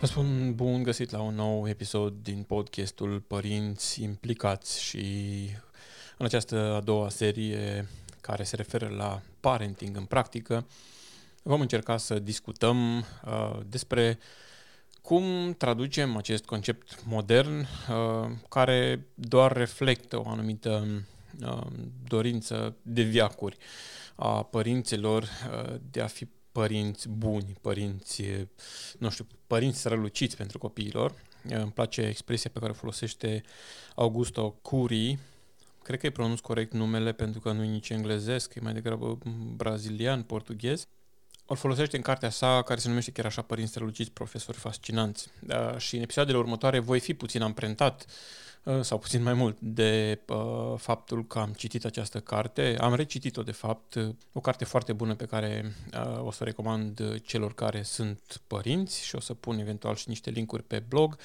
Vă spun bun găsit la un nou episod din podcastul Părinți Implicați și în această a doua serie care se referă la parenting în practică vom încerca să discutăm uh, despre cum traducem acest concept modern uh, care doar reflectă o anumită uh, dorință de viacuri a părinților uh, de a fi părinți buni, părinți, nu știu, părinți străluciți pentru copiilor. Îmi place expresia pe care o folosește Augusto Curi, cred că e pronunț corect numele pentru că nu e nici englezesc, e mai degrabă brazilian, portughez. O folosește în cartea sa, care se numește chiar așa Părinți străluciți, profesori fascinanți. Da, și în episoadele următoare voi fi puțin amprentat Uh, sau puțin mai mult, de uh, faptul că am citit această carte. Am recitit-o, de fapt, uh, o carte foarte bună pe care uh, o să o recomand celor care sunt părinți și o să pun eventual și niște linkuri pe blog.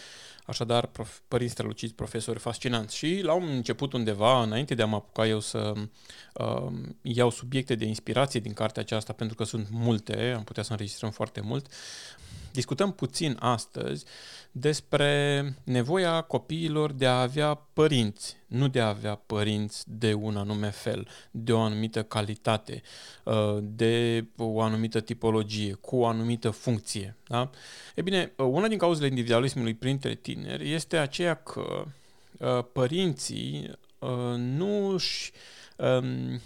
Așadar, prof, părinți străluciți, profesori fascinanți. Și la un început undeva, înainte de a mă apuca eu să uh, iau subiecte de inspirație din cartea aceasta, pentru că sunt multe, am putea să înregistrăm foarte mult, Discutăm puțin astăzi despre nevoia copiilor de a avea părinți, nu de a avea părinți de un anume fel, de o anumită calitate, uh, de o anumită tipologie, cu o anumită funcție. Da? E bine, uh, una din cauzele individualismului printre tineri este aceea că uh, părinții nu își um,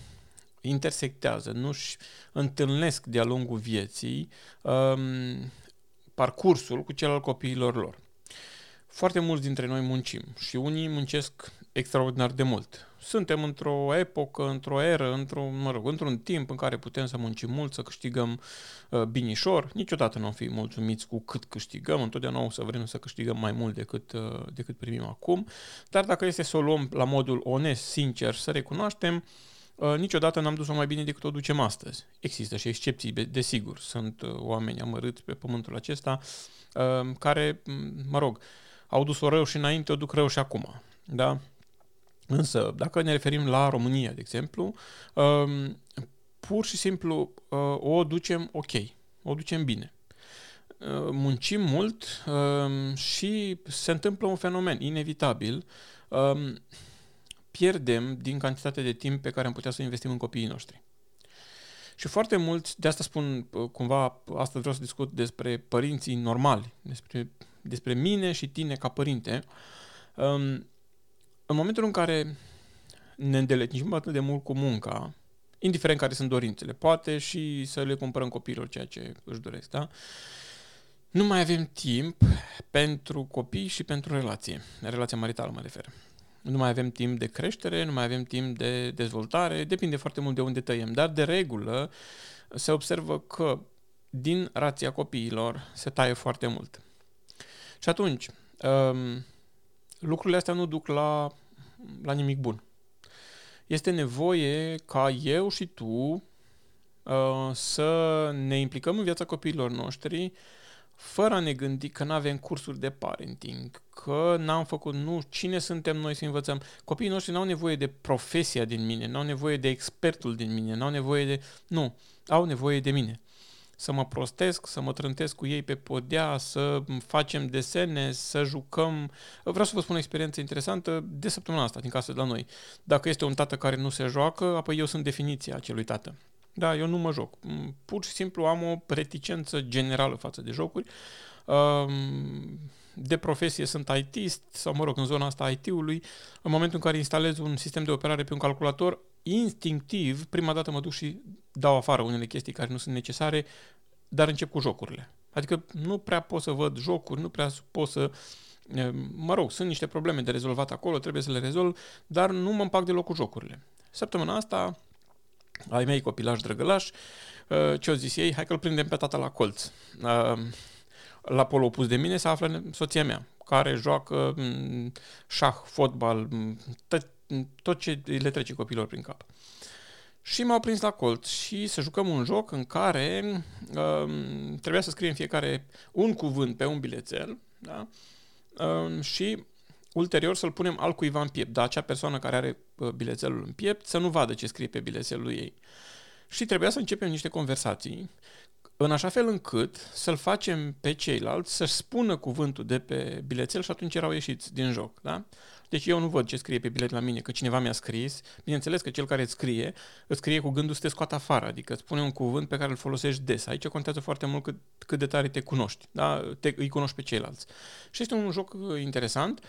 intersectează, nu își întâlnesc de-a lungul vieții um, parcursul cu cel al copiilor lor. Foarte mulți dintre noi muncim și unii muncesc extraordinar de mult. Suntem într-o epocă, într-o eră, într-o, mă rog, într-un timp în care putem să muncim mult, să câștigăm uh, binișor. Niciodată nu am fi mulțumiți cu cât câștigăm, întotdeauna o să vrem să câștigăm mai mult decât, uh, decât primim acum. Dar dacă este să o luăm la modul onest, sincer, să recunoaștem, uh, Uh, niciodată n-am dus-o mai bine decât o ducem astăzi. Există și excepții, desigur. Sunt uh, oameni amărâți pe pământul acesta uh, care, mă rog, au dus-o rău și înainte, o duc rău și acum. Da? Însă, dacă ne referim la România, de exemplu, um, pur și simplu o ducem ok, o ducem bine. Muncim mult um, și se întâmplă un fenomen inevitabil um, pierdem din cantitatea de timp pe care am putea să investim în copiii noștri. Și foarte mulți, de asta spun uh, cumva, astăzi vreau să discut despre părinții normali, despre, despre mine și tine ca părinte. Um, în momentul în care ne îndeletnicim atât de mult cu munca, indiferent care sunt dorințele, poate și să le cumpărăm copiilor ceea ce își doresc, da? Nu mai avem timp pentru copii și pentru relație. Relația maritală mă refer nu mai avem timp de creștere, nu mai avem timp de dezvoltare, depinde foarte mult de unde tăiem, dar de regulă se observă că din rația copiilor se taie foarte mult. Și atunci, um, lucrurile astea nu duc la, la nimic bun. Este nevoie ca eu și tu uh, să ne implicăm în viața copiilor noștri fără a ne gândi că nu avem cursuri de parenting, că n-am făcut, nu, cine suntem noi să învățăm. Copiii noștri n-au nevoie de profesia din mine, n-au nevoie de expertul din mine, n-au nevoie de... Nu, au nevoie de mine. Să mă prostesc, să mă trântesc cu ei pe podea, să facem desene, să jucăm. Vreau să vă spun o experiență interesantă de săptămâna asta, din casă de la noi. Dacă este un tată care nu se joacă, apoi eu sunt definiția acelui tată. Da, eu nu mă joc. Mm, pur și simplu am o reticență generală față de jocuri. De profesie sunt ITist sau, mă rog, în zona asta IT-ului. În momentul în care instalez un sistem de operare pe un calculator, instinctiv, prima dată mă duc și dau afară unele chestii care nu sunt necesare, dar încep cu jocurile. Adică nu prea pot să văd jocuri, nu prea pot să mă rog, sunt niște probleme de rezolvat acolo, trebuie să le rezolv, dar nu mă împac deloc cu jocurile. Săptămâna asta ai mei copilași drăgălași, uh, ce au zis ei, hai că-l prindem pe tata la colț. Uh, la pol opus de mine se află soția mea, care joacă mm, șah, fotbal, mm, tot ce le trece copilor prin cap. Și m-au prins la colț și să jucăm un joc în care uh, trebuia să scriem fiecare un cuvânt pe un bilețel da? uh, și ulterior să-l punem al cuiva în piept, dar acea persoană care are bilețelul în piept să nu vadă ce scrie pe bilețelul ei. Și trebuia să începem niște conversații în așa fel încât să-l facem pe ceilalți să-și spună cuvântul de pe bilețel și atunci erau ieșiți din joc. Da? Deci eu nu văd ce scrie pe bilet la mine, că cineva mi-a scris. Bineînțeles că cel care îți scrie, îți scrie cu gândul să te scoată afară, adică îți spune un cuvânt pe care îl folosești des. Aici contează foarte mult cât, cât de tare te cunoști, da? te, îi cunoști pe ceilalți. Și este un joc interesant uh,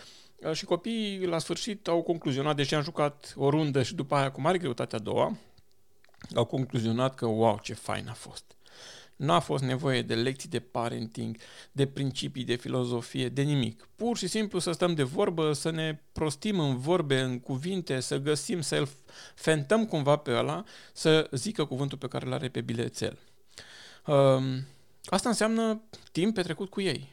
și copiii la sfârșit au concluzionat, deși am jucat o rundă și după aia cu mare greutate a doua, au concluzionat că wow, ce fain a fost. Nu a fost nevoie de lecții de parenting, de principii, de filozofie, de nimic. Pur și simplu să stăm de vorbă, să ne prostim în vorbe, în cuvinte, să găsim, să-l fentăm cumva pe ăla, să zică cuvântul pe care îl are pe bilețel. Um, asta înseamnă timp petrecut cu ei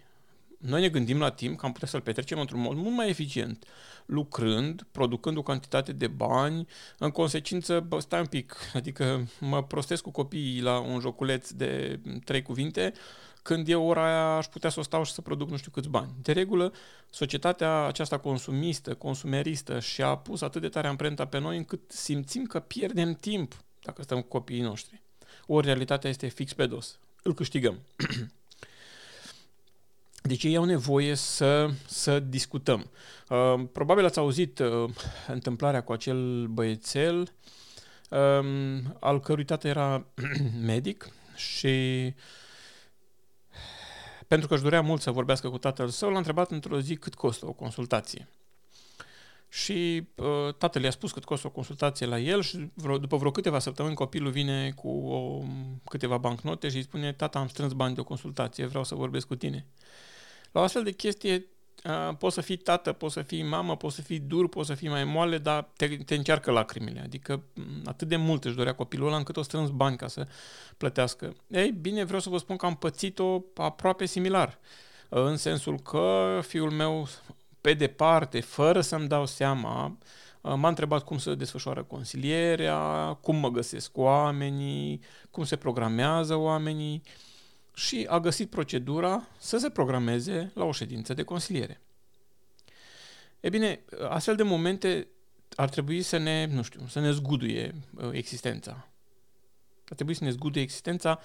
noi ne gândim la timp că am putea să-l petrecem într-un mod mult mai eficient, lucrând, producând o cantitate de bani, în consecință, bă, stai un pic, adică mă prostesc cu copiii la un joculeț de trei cuvinte, când eu ora aia aș putea să o stau și să produc nu știu câți bani. De regulă, societatea aceasta consumistă, consumeristă și-a pus atât de tare amprenta pe noi încât simțim că pierdem timp dacă stăm cu copiii noștri. Ori realitatea este fix pe dos. Îl câștigăm. Deci ei au nevoie să, să discutăm. Uh, probabil ați auzit uh, întâmplarea cu acel băiețel uh, al cărui tată era medic și pentru că își dorea mult să vorbească cu tatăl său, l-a întrebat într-o zi cât costă o consultație. Și uh, tatăl i-a spus cât costă o consultație la el și vreo, după vreo câteva săptămâni copilul vine cu o, câteva bancnote și îi spune tata am strâns bani de o consultație, vreau să vorbesc cu tine. La o astfel de chestie uh, poți să fii tată, poți să fii mamă, poți să fii dur, poți să fii mai moale, dar te, te încearcă lacrimile. Adică atât de mult își dorea copilul ăla încât o strâns bani ca să plătească. Ei, bine, vreau să vă spun că am pățit-o aproape similar. În sensul că fiul meu, pe departe, fără să-mi dau seama, m-a întrebat cum se desfășoară consilierea, cum mă găsesc oamenii, cum se programează oamenii și a găsit procedura să se programeze la o ședință de consiliere. E bine, astfel de momente ar trebui să ne, nu știu, să ne zguduie uh, existența. Ar trebui să ne zguduie existența,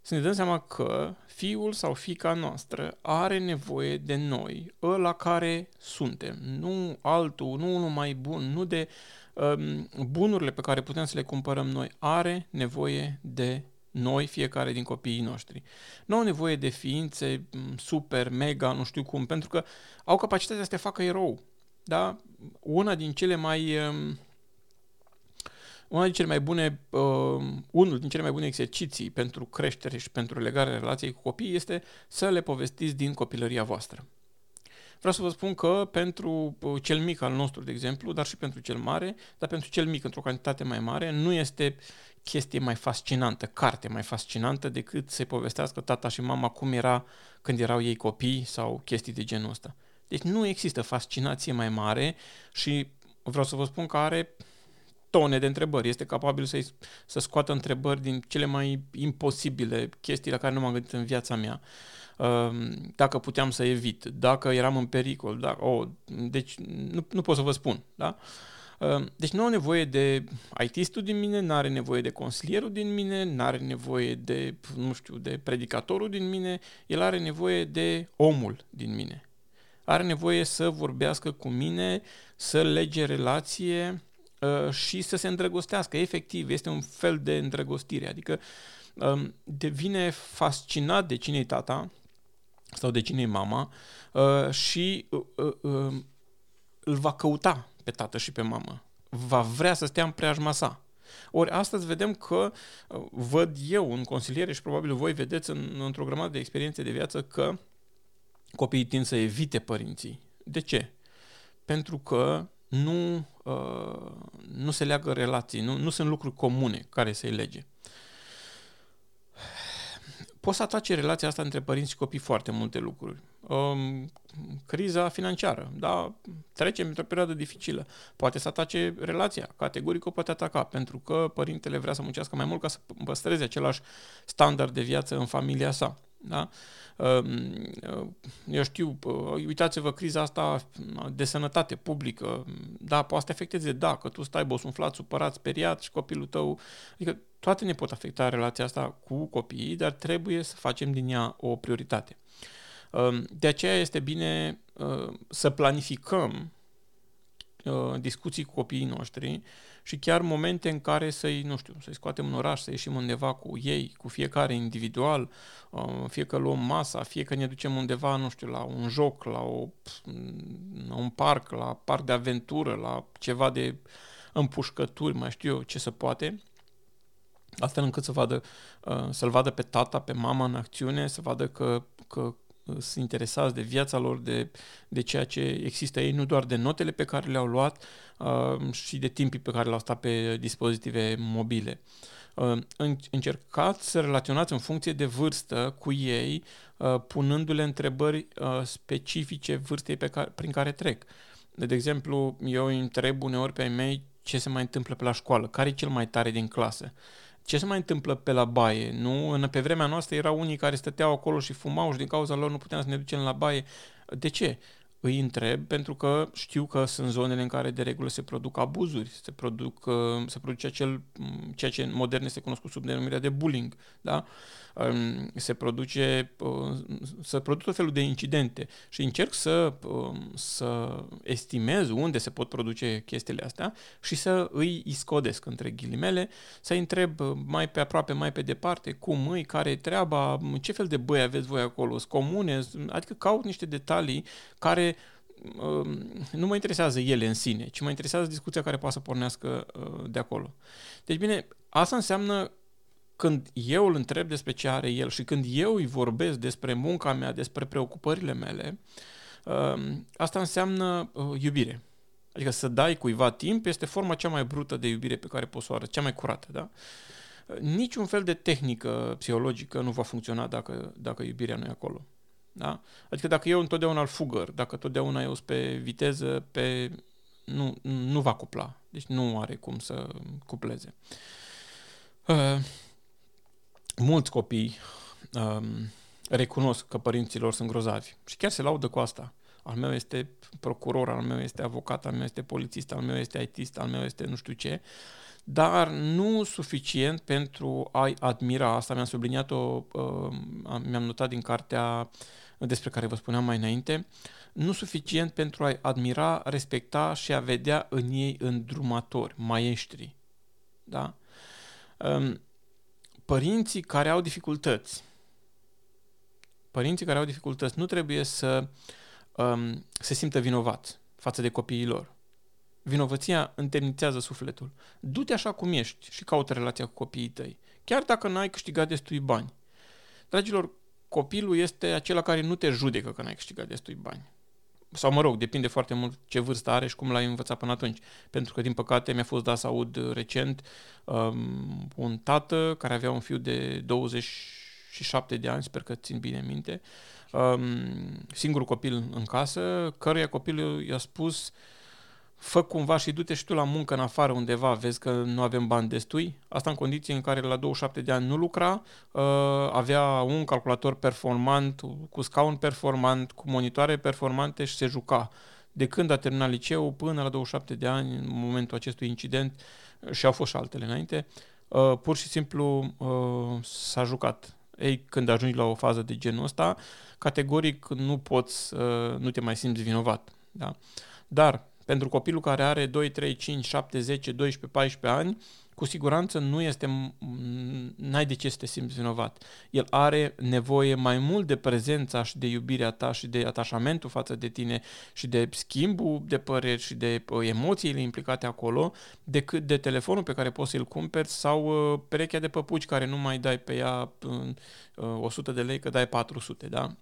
să ne dăm seama că fiul sau fica noastră are nevoie de noi, ăla care suntem, nu altul, nu unul mai bun, nu de um, bunurile pe care putem să le cumpărăm noi, are nevoie de noi, fiecare din copiii noștri. Nu au nevoie de ființe super, mega, nu știu cum, pentru că au capacitatea să te facă erou. Da? Una din cele mai... Um, una din cele mai bune, uh, unul din cele mai bune exerciții pentru creștere și pentru legarea relației cu copiii este să le povestiți din copilăria voastră. Vreau să vă spun că pentru uh, cel mic al nostru, de exemplu, dar și pentru cel mare, dar pentru cel mic într-o cantitate mai mare, nu este chestie mai fascinantă, carte mai fascinantă decât să-i povestească tata și mama cum era când erau ei copii sau chestii de genul ăsta. Deci nu există fascinație mai mare și vreau să vă spun că are tone de întrebări. Este capabil să, să scoată întrebări din cele mai imposibile chestii la care nu m-am gândit în viața mea. Ehm, dacă puteam să evit, dacă eram în pericol, dacă, oh, deci nu, nu pot să vă spun. Da? Ehm, deci nu au nevoie de IT-stul din mine, nu are nevoie de consilierul din mine, nu are nevoie de, nu știu, de predicatorul din mine, el are nevoie de omul din mine. Are nevoie să vorbească cu mine, să lege relație uh, și să se îndrăgostească. Efectiv, este un fel de îndrăgostire. Adică um, devine fascinat de cine e tata sau de cine e mama uh, și uh, uh, îl va căuta pe tată și pe mamă. Va vrea să stea în preajma sa. Ori astăzi vedem că uh, văd eu în consiliere și probabil voi vedeți în, într-o grămadă de experiențe de viață că copiii tind să evite părinții. De ce? Pentru că nu, uh, nu se leagă relații, nu, nu sunt lucruri comune care să-i lege poți să atace relația asta între părinți și copii foarte multe lucruri. Um, criza financiară, da, trecem într-o perioadă dificilă. Poate să atace relația, categoric o poate ataca, pentru că părintele vrea să muncească mai mult ca să păstreze același standard de viață în familia sa. Da? Um, eu știu, uitați-vă criza asta de sănătate publică, da, poate să te afecteze, da, că tu stai bosunflat, supărat, speriat și copilul tău, adică Toate ne pot afecta relația asta cu copiii, dar trebuie să facem din ea o prioritate. Um, de aceea este bine uh, să planificăm uh, discuții cu copiii noștri și chiar momente în care să-i, nu știu, să-i scoatem în oraș, să ieșim undeva cu ei, cu fiecare individual, uh, fie că luăm masa, fie că ne ducem undeva, nu știu, la un joc, la, o, la un parc, la parc de aventură, la ceva de împușcături, mai știu eu ce se poate, astfel încât să vadă, să-l vadă pe tata, pe mama în acțiune, să vadă că, că sunt interesați de viața lor, de, de ceea ce există ei, nu doar de notele pe care le-au luat uh, și de timpii pe care le-au stat pe dispozitive mobile. Uh, încercați să relaționați în funcție de vârstă cu ei, uh, punându-le întrebări uh, specifice vârstei pe care, prin care trec. De exemplu, eu îi întreb uneori pe ai mei ce se mai întâmplă pe la școală, care e cel mai tare din clasă. Uh, ce se mai întâmplă pe la baie? Nu? În, pe vremea noastră erau unii care stăteau acolo și fumau și din cauza lor nu puteam să ne ducem la baie. De ce? Îi întreb pentru că știu că sunt zonele în care de regulă se produc abuzuri, se, produc, uh, se produce acel, ceea ce în modern este cunoscut sub denumirea de bullying. Da? se produce, uh, să produc tot felul de incidente și încerc să, um, să estimez unde se pot produce chestiile astea și să îi iscodesc între ghilimele, să întreb mai pe aproape, mai pe departe, cum îi, care e treaba, ce fel de băi aveți voi acolo, sunt comune, adică caut niște detalii care um, nu mă interesează ele în sine, ci mă interesează discuția care poate să pornească uh, de acolo. Deci bine, asta înseamnă când eu îl întreb despre ce are el și când eu îi vorbesc despre munca mea, despre preocupările mele, um, asta înseamnă uh, iubire. Adică să dai cuiva timp este forma cea mai brută de iubire pe care poți să o arăți, cea mai curată, da? Niciun fel de tehnică psihologică nu va funcționa dacă, dacă iubirea nu e acolo. Da? Adică dacă eu întotdeauna îl fugăr, dacă totdeauna eu sunt pe viteză, pe... Nu, nu va cupla. Deci nu are cum să cupleze. Uh, mulți copii um, recunosc că părinților sunt grozavi și chiar se laudă cu asta. Al meu este procuror, al meu este avocat, al meu este polițist, al meu este ITist, al meu este nu știu ce, dar nu suficient pentru a-i admira. Asta mi-am subliniat-o, uh, mi-am notat din cartea despre care vă spuneam mai înainte, nu suficient pentru a-i admira, respecta și a vedea în ei îndrumatori, maestri. Da? Um, părinții care au dificultăți, părinții care au dificultăți nu trebuie să um, se simtă vinovați față de copiii lor. Vinovăția întemnițează sufletul. Du-te așa cum ești și caută relația cu copiii tăi, chiar dacă n-ai câștigat destui bani. Dragilor, copilul este acela care nu te judecă că n-ai câștigat destui bani sau mă rog, depinde foarte mult ce vârstă are și cum l-ai învățat până atunci. Pentru că, din păcate, mi-a fost dat să aud recent um, un tată care avea un fiu de 27 de ani, sper că țin bine minte, um, singur copil în casă, căruia copilul i-a spus uh, fă cumva și du-te și tu la muncă în afară undeva, vezi că nu avem bani destui. Asta în condiții în care la 27 de ani nu lucra, uh, avea un calculator performant, cu scaun performant, cu monitoare performante și se juca. De când a terminat liceul până la 27 de ani, în momentul acestui incident, și au fost și altele înainte, uh, pur și simplu uh, s-a jucat. Ei, când ajungi la o fază de genul ăsta, categoric nu poți, nu te mai simți vinovat. Da? Dar pentru copilul care are 2, 3, 5, 7, 10, 12, 14 ani, cu siguranță nu este, n-ai de ce să te simți vinovat. El are nevoie mai mult de prezența și de iubirea ta și de atașamentul față de tine și de schimbul de păreri și de uh, emoțiile implicate acolo, decât de telefonul pe care poți să-l cumperi sau uh, perechea de păpuci care nu mai dai pe ea 100 uh, de lei, că dai 400, da?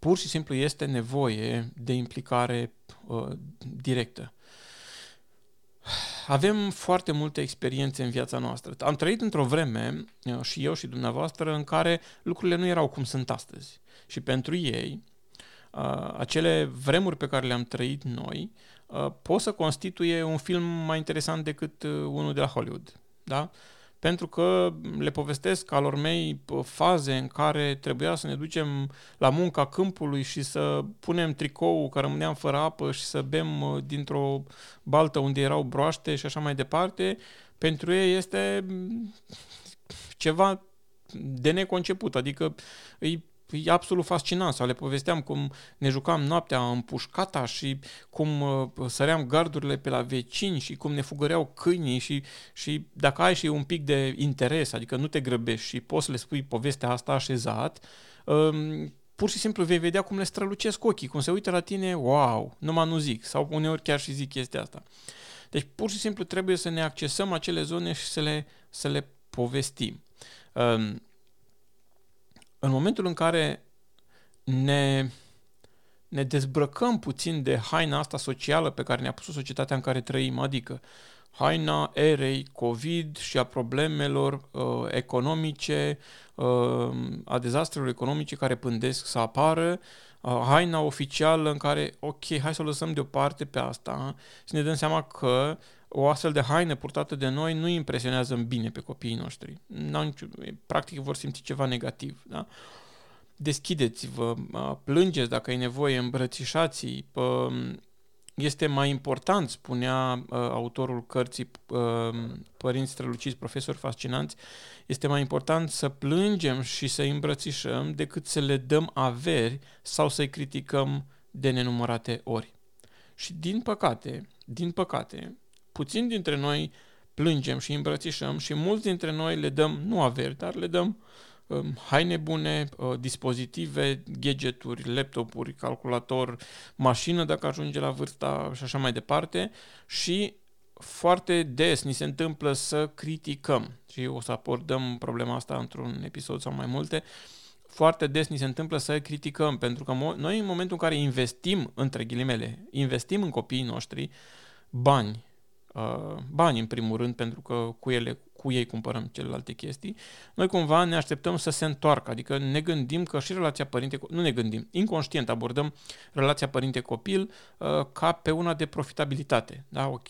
Um, pur și simplu este nevoie de implicare uh, directă. Avem foarte multe experiențe în viața noastră. Am trăit într-o vreme, uh, și eu și dumneavoastră, în care lucrurile nu erau cum sunt astăzi. Și pentru ei, uh, acele vremuri pe care le-am trăit noi uh, pot să constituie un film mai interesant decât uh, unul de la Hollywood. Da? Pentru că le povestesc alor mei faze în care trebuia să ne ducem la munca câmpului și să punem tricou că rămâneam fără apă și să bem uh, dintr-o baltă unde erau broaște și așa mai departe, pentru ei este mm, ceva de neconceput, adică îi e absolut fascinant. Sau le povesteam cum ne jucam noaptea în pușcata și cum uh, săream gardurile pe la vecini și cum ne fugăreau câinii și, și dacă ai și un pic de interes, adică nu te grăbești și poți să le spui povestea asta așezat, um, pur și simplu vei vedea cum le strălucesc ochii, cum se uită la tine, wow, numai nu zic, sau uneori chiar și zic chestia asta. Deci pur și simplu trebuie să ne accesăm acele zone și să le, să le povestim. Um, în momentul în care ne, ne dezbrăcăm puțin de haina asta socială pe care ne-a pus societatea în care trăim, adică haina erei COVID și a problemelor uh, economice, uh, a dezastrelor economice care pândesc să apară, uh, haina oficială în care, ok, hai să o lăsăm deoparte pe asta și ne dăm seama că o astfel de haină purtată de noi nu impresionează în bine pe copiii noștri. N-au nicio, practic vor simți ceva negativ. Da? Deschideți-vă, plângeți dacă e nevoie, îmbrățișați este mai important, spunea uh, autorul cărții uh, Părinți străluciți, profesori fascinanți, este mai important să plângem și să îi îmbrățișăm decât să le dăm averi sau să-i criticăm de nenumărate ori. Și din păcate, din păcate, puțin dintre noi plângem și îmbrățișăm și mulți dintre noi le dăm, nu averi, dar le dăm um, haine bune, uh, dispozitive, gadgeturi, laptopuri, calculator, mașină dacă ajunge la vârsta și așa mai departe și foarte des ni se întâmplă să criticăm și o să abordăm problema asta într-un episod sau mai multe, foarte des ni se întâmplă să criticăm, pentru că noi în momentul în care investim, între ghilimele, investim în copiii noștri bani, Uh, bani în primul rând, pentru că cu, ele, cu ei cumpărăm celelalte chestii, noi cumva ne așteptăm să se întoarcă, adică ne gândim că și relația părinte, nu ne gândim, inconștient abordăm relația părinte-copil uh, ca pe una de profitabilitate, da, ok,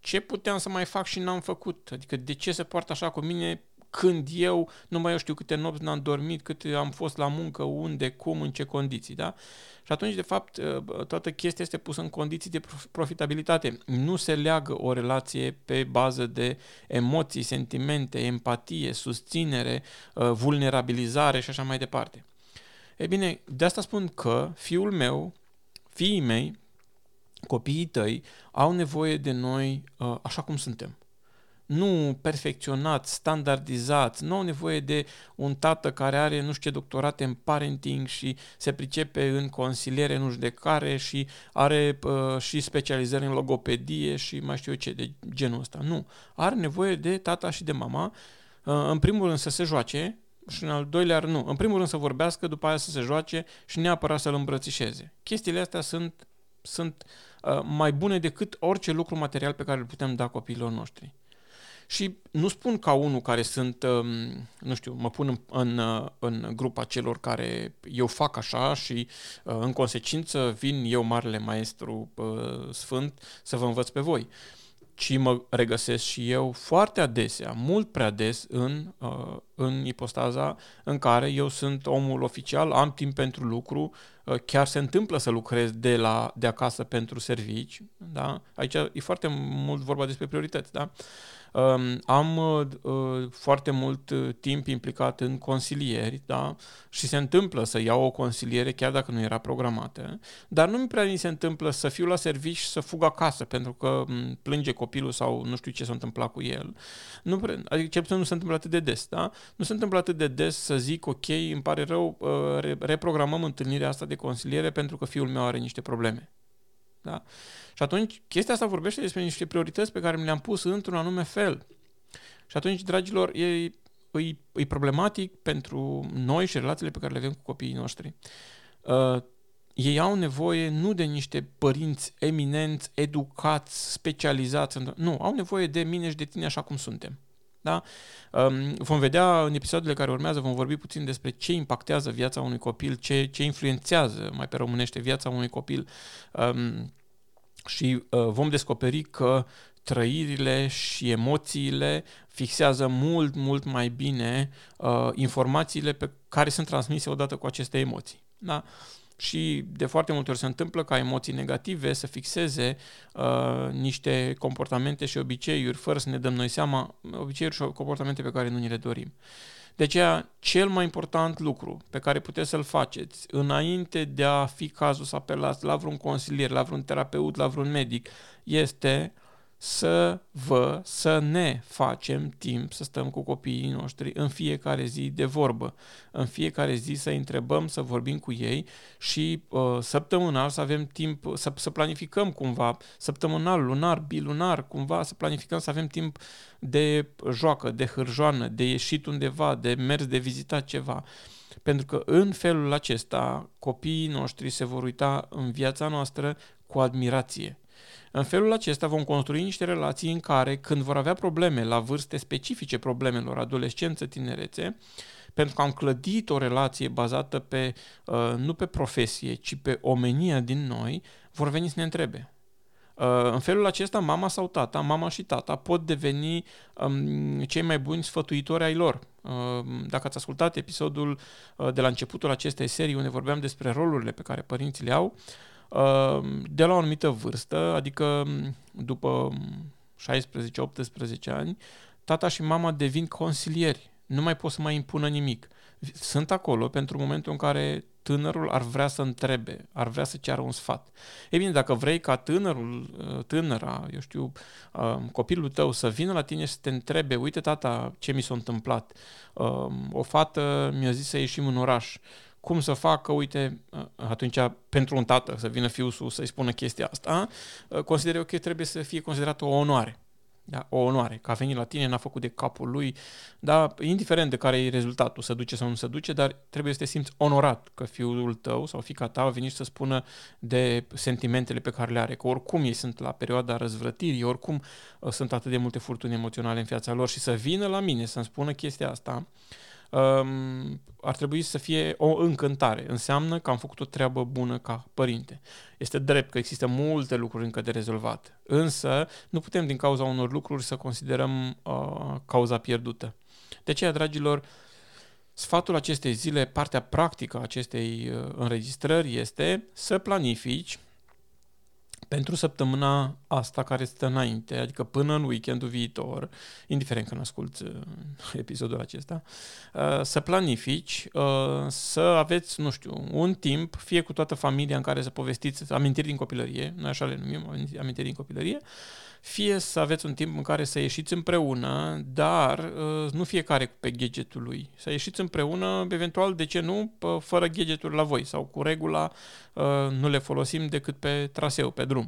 ce puteam să mai fac și n-am făcut, adică de ce se poartă așa cu mine când eu nu mai eu știu câte nopți n-am dormit, cât am fost la muncă, unde, cum, în ce condiții, da? Și atunci, de fapt, ă, toată chestia este pusă în condiții de profitabilitate. Nu se leagă o relație pe bază de emoții, sentimente, empatie, susținere, ă, vulnerabilizare și așa mai departe. E bine, de asta spun că fiul meu, fiii mei, copiii tăi au nevoie de noi ă, așa cum suntem nu perfecționat, standardizat, nu au nevoie de un tată care are nu știu ce doctorate în parenting și se pricepe în consiliere nu știu de care și are uh, și specializări în logopedie și mai știu eu ce, de genul ăsta. Nu. Are nevoie de tata și de mama, uh, în primul rând să se joace și în al doilea rând nu. În primul rând să vorbească, după aia să se joace și neapărat să-l îmbrățișeze. Chestiile astea sunt, sunt uh, mai bune decât orice lucru material pe care îl putem da copiilor noștri. Și nu spun ca unul care sunt, um, nu știu, mă pun în, în, uh, în grupa celor care eu fac așa și uh, în consecință vin eu, marele maestru uh, sfânt, să vă învăț pe voi ci mă regăsesc și eu foarte adesea, mult prea des în, în ipostaza în care eu sunt omul oficial, am timp pentru lucru, chiar se întâmplă să lucrez de, la, de acasă pentru servici, da? aici e foarte mult vorba despre priorități, da? Am uh, uh, foarte mult uh, timp implicat în consilieri, da? Și se întâmplă să iau o consiliere chiar dacă nu era programată, dar nu mi prea mi se întâmplă să fiu la servici și să fug acasă pentru că plânge copilul sau nu știu ce s-a întâmplat cu el. Nu pre... adică cel puțin nu se întâmplă atât de des, da? Nu se întâmplă atât de des să zic, ok, îmi pare rău, reprogramăm întâlnirea asta de consiliere pentru că fiul meu are niște probleme. Da? Și atunci, chestia asta vorbește despre niște priorități pe care mi le-am pus într-un anume fel. Și atunci, dragilor, e, e, e problematic pentru noi și relațiile pe care le avem cu copiii noștri. Uh, ei au nevoie nu de niște părinți eminenți, educați, specializați. Nu, au nevoie de mine și de tine așa cum suntem. Da? Um, vom vedea în episoadele care urmează, vom vorbi puțin despre ce impactează viața unui copil, ce, ce influențează, mai pe românește, viața unui copil. Um, și uh, vom descoperi că trăirile și emoțiile fixează mult, mult mai bine uh, informațiile pe care sunt transmise odată cu aceste emoții. Da? și de foarte multe ori se întâmplă ca emoții negative să fixeze uh, niște comportamente și obiceiuri fără să ne dăm noi seama, obiceiuri și comportamente pe care nu ni le dorim. De aceea, cel mai important lucru pe care puteți să-l faceți înainte de a fi cazul să apelați la vreun consilier, la vreun terapeut, la vreun medic, este să vă, să ne facem timp să stăm cu copiii noștri în fiecare zi de vorbă. În fiecare zi să întrebăm, să vorbim cu ei și uh, săptămânal să avem timp să, să planificăm cumva, săptămânal, lunar, bilunar, cumva să planificăm să avem timp de joacă, de hârjoană, de ieșit undeva, de mers, de vizitat ceva. Pentru că în felul acesta copiii noștri se vor uita în viața noastră cu admirație în felul acesta vom construi niște relații în care, când vor avea probleme la vârste specifice problemelor, adolescență, tinerețe, pentru că am clădit o relație bazată pe, uh, nu pe profesie, ci pe omenia din noi, vor veni să ne întrebe. Uh, în felul acesta, mama sau tata, mama și tata pot deveni um, cei mai buni sfătuitori ai lor. Uh, dacă ați ascultat episodul uh, de la începutul acestei serii unde vorbeam despre rolurile pe care părinții le au, Ehm, de la o anumită vârstă, adică după 16-18 ani, tata și mama devin consilieri. Nu mai pot să mai impună nimic. Sunt acolo pentru momentul în care tânărul ar vrea să întrebe, ar vrea să ceară un sfat. Ei bine, dacă vrei ca tânărul, tânăra, eu știu, ehm, copilul tău să vină la tine și să te întrebe, uite tata, ce mi s-a întâmplat, ehm, o fată mi-a zis să ieșim în oraș, cum să facă, uite, atunci pentru un tată să vină fiul sus să-i spună chestia asta, consider eu că trebuie să fie considerată o onoare. Da? O onoare, că a venit la tine, n-a făcut de capul lui, da? indiferent de care e rezultatul, să duce sau nu se duce, dar trebuie să te simți onorat că fiul tău sau fica ta a venit să spună de sentimentele pe care le are, că oricum ei sunt la perioada răzvrătirii, oricum sunt atât de multe furtuni emoționale în viața lor și să vină la mine să-mi spună chestia asta, um, ar trebui să fie o încântare. Înseamnă că am făcut o treabă bună ca părinte. Este drept că există multe lucruri încă de rezolvat, însă nu putem din cauza unor lucruri să considerăm uh, cauza pierdută. De aceea, dragilor, sfatul acestei zile, partea practică a acestei uh, înregistrări este să planifici pentru săptămâna asta care stă înainte, adică până în weekendul viitor, indiferent când asculți uh, episodul acesta, uh, să planifici, uh, să aveți, nu știu, un timp, fie cu toată familia în care să povestiți amintiri din copilărie, noi așa le numim, amintiri din copilărie, fie să aveți un timp în care să ieșiți împreună, dar uh, nu fiecare pe gadgetul lui. Să ieșiți împreună, eventual, de ce nu, fără gadgetul la voi sau cu regula uh, nu le folosim decât pe traseu, pe drum.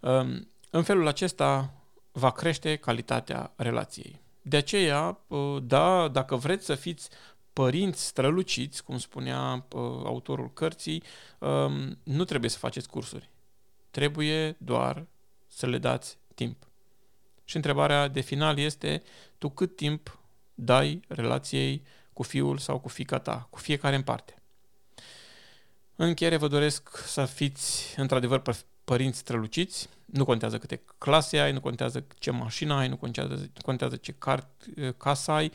Um, în felul acesta va crește calitatea relației. De aceea, uh, da, dacă vreți să fiți părinți străluciți, cum spunea autorul cărții, um, nu trebuie să faceți cursuri. Trebuie doar să le dați timp. Și întrebarea de final este, tu cât timp dai relației cu fiul sau cu fica ta, cu fiecare în parte. În încheiere vă doresc să fiți într-adevăr părinți străluciți, nu contează câte clase ai, nu contează ce mașină ai, nu contează, nu contează ce cart, casă ai,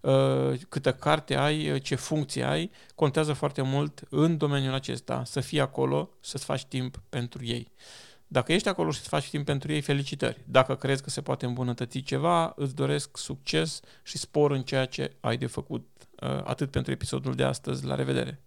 uh, câtă carte ai, ce funcție ai, contează foarte mult în domeniul acesta să fii acolo, să-ți faci timp pentru ei. Dacă ești acolo și îți faci timp pentru ei, felicitări. Dacă crezi că se poate îmbunătăți ceva, îți doresc succes și spor în ceea ce ai de făcut. Uh, atât pentru episodul de astăzi. La revedere!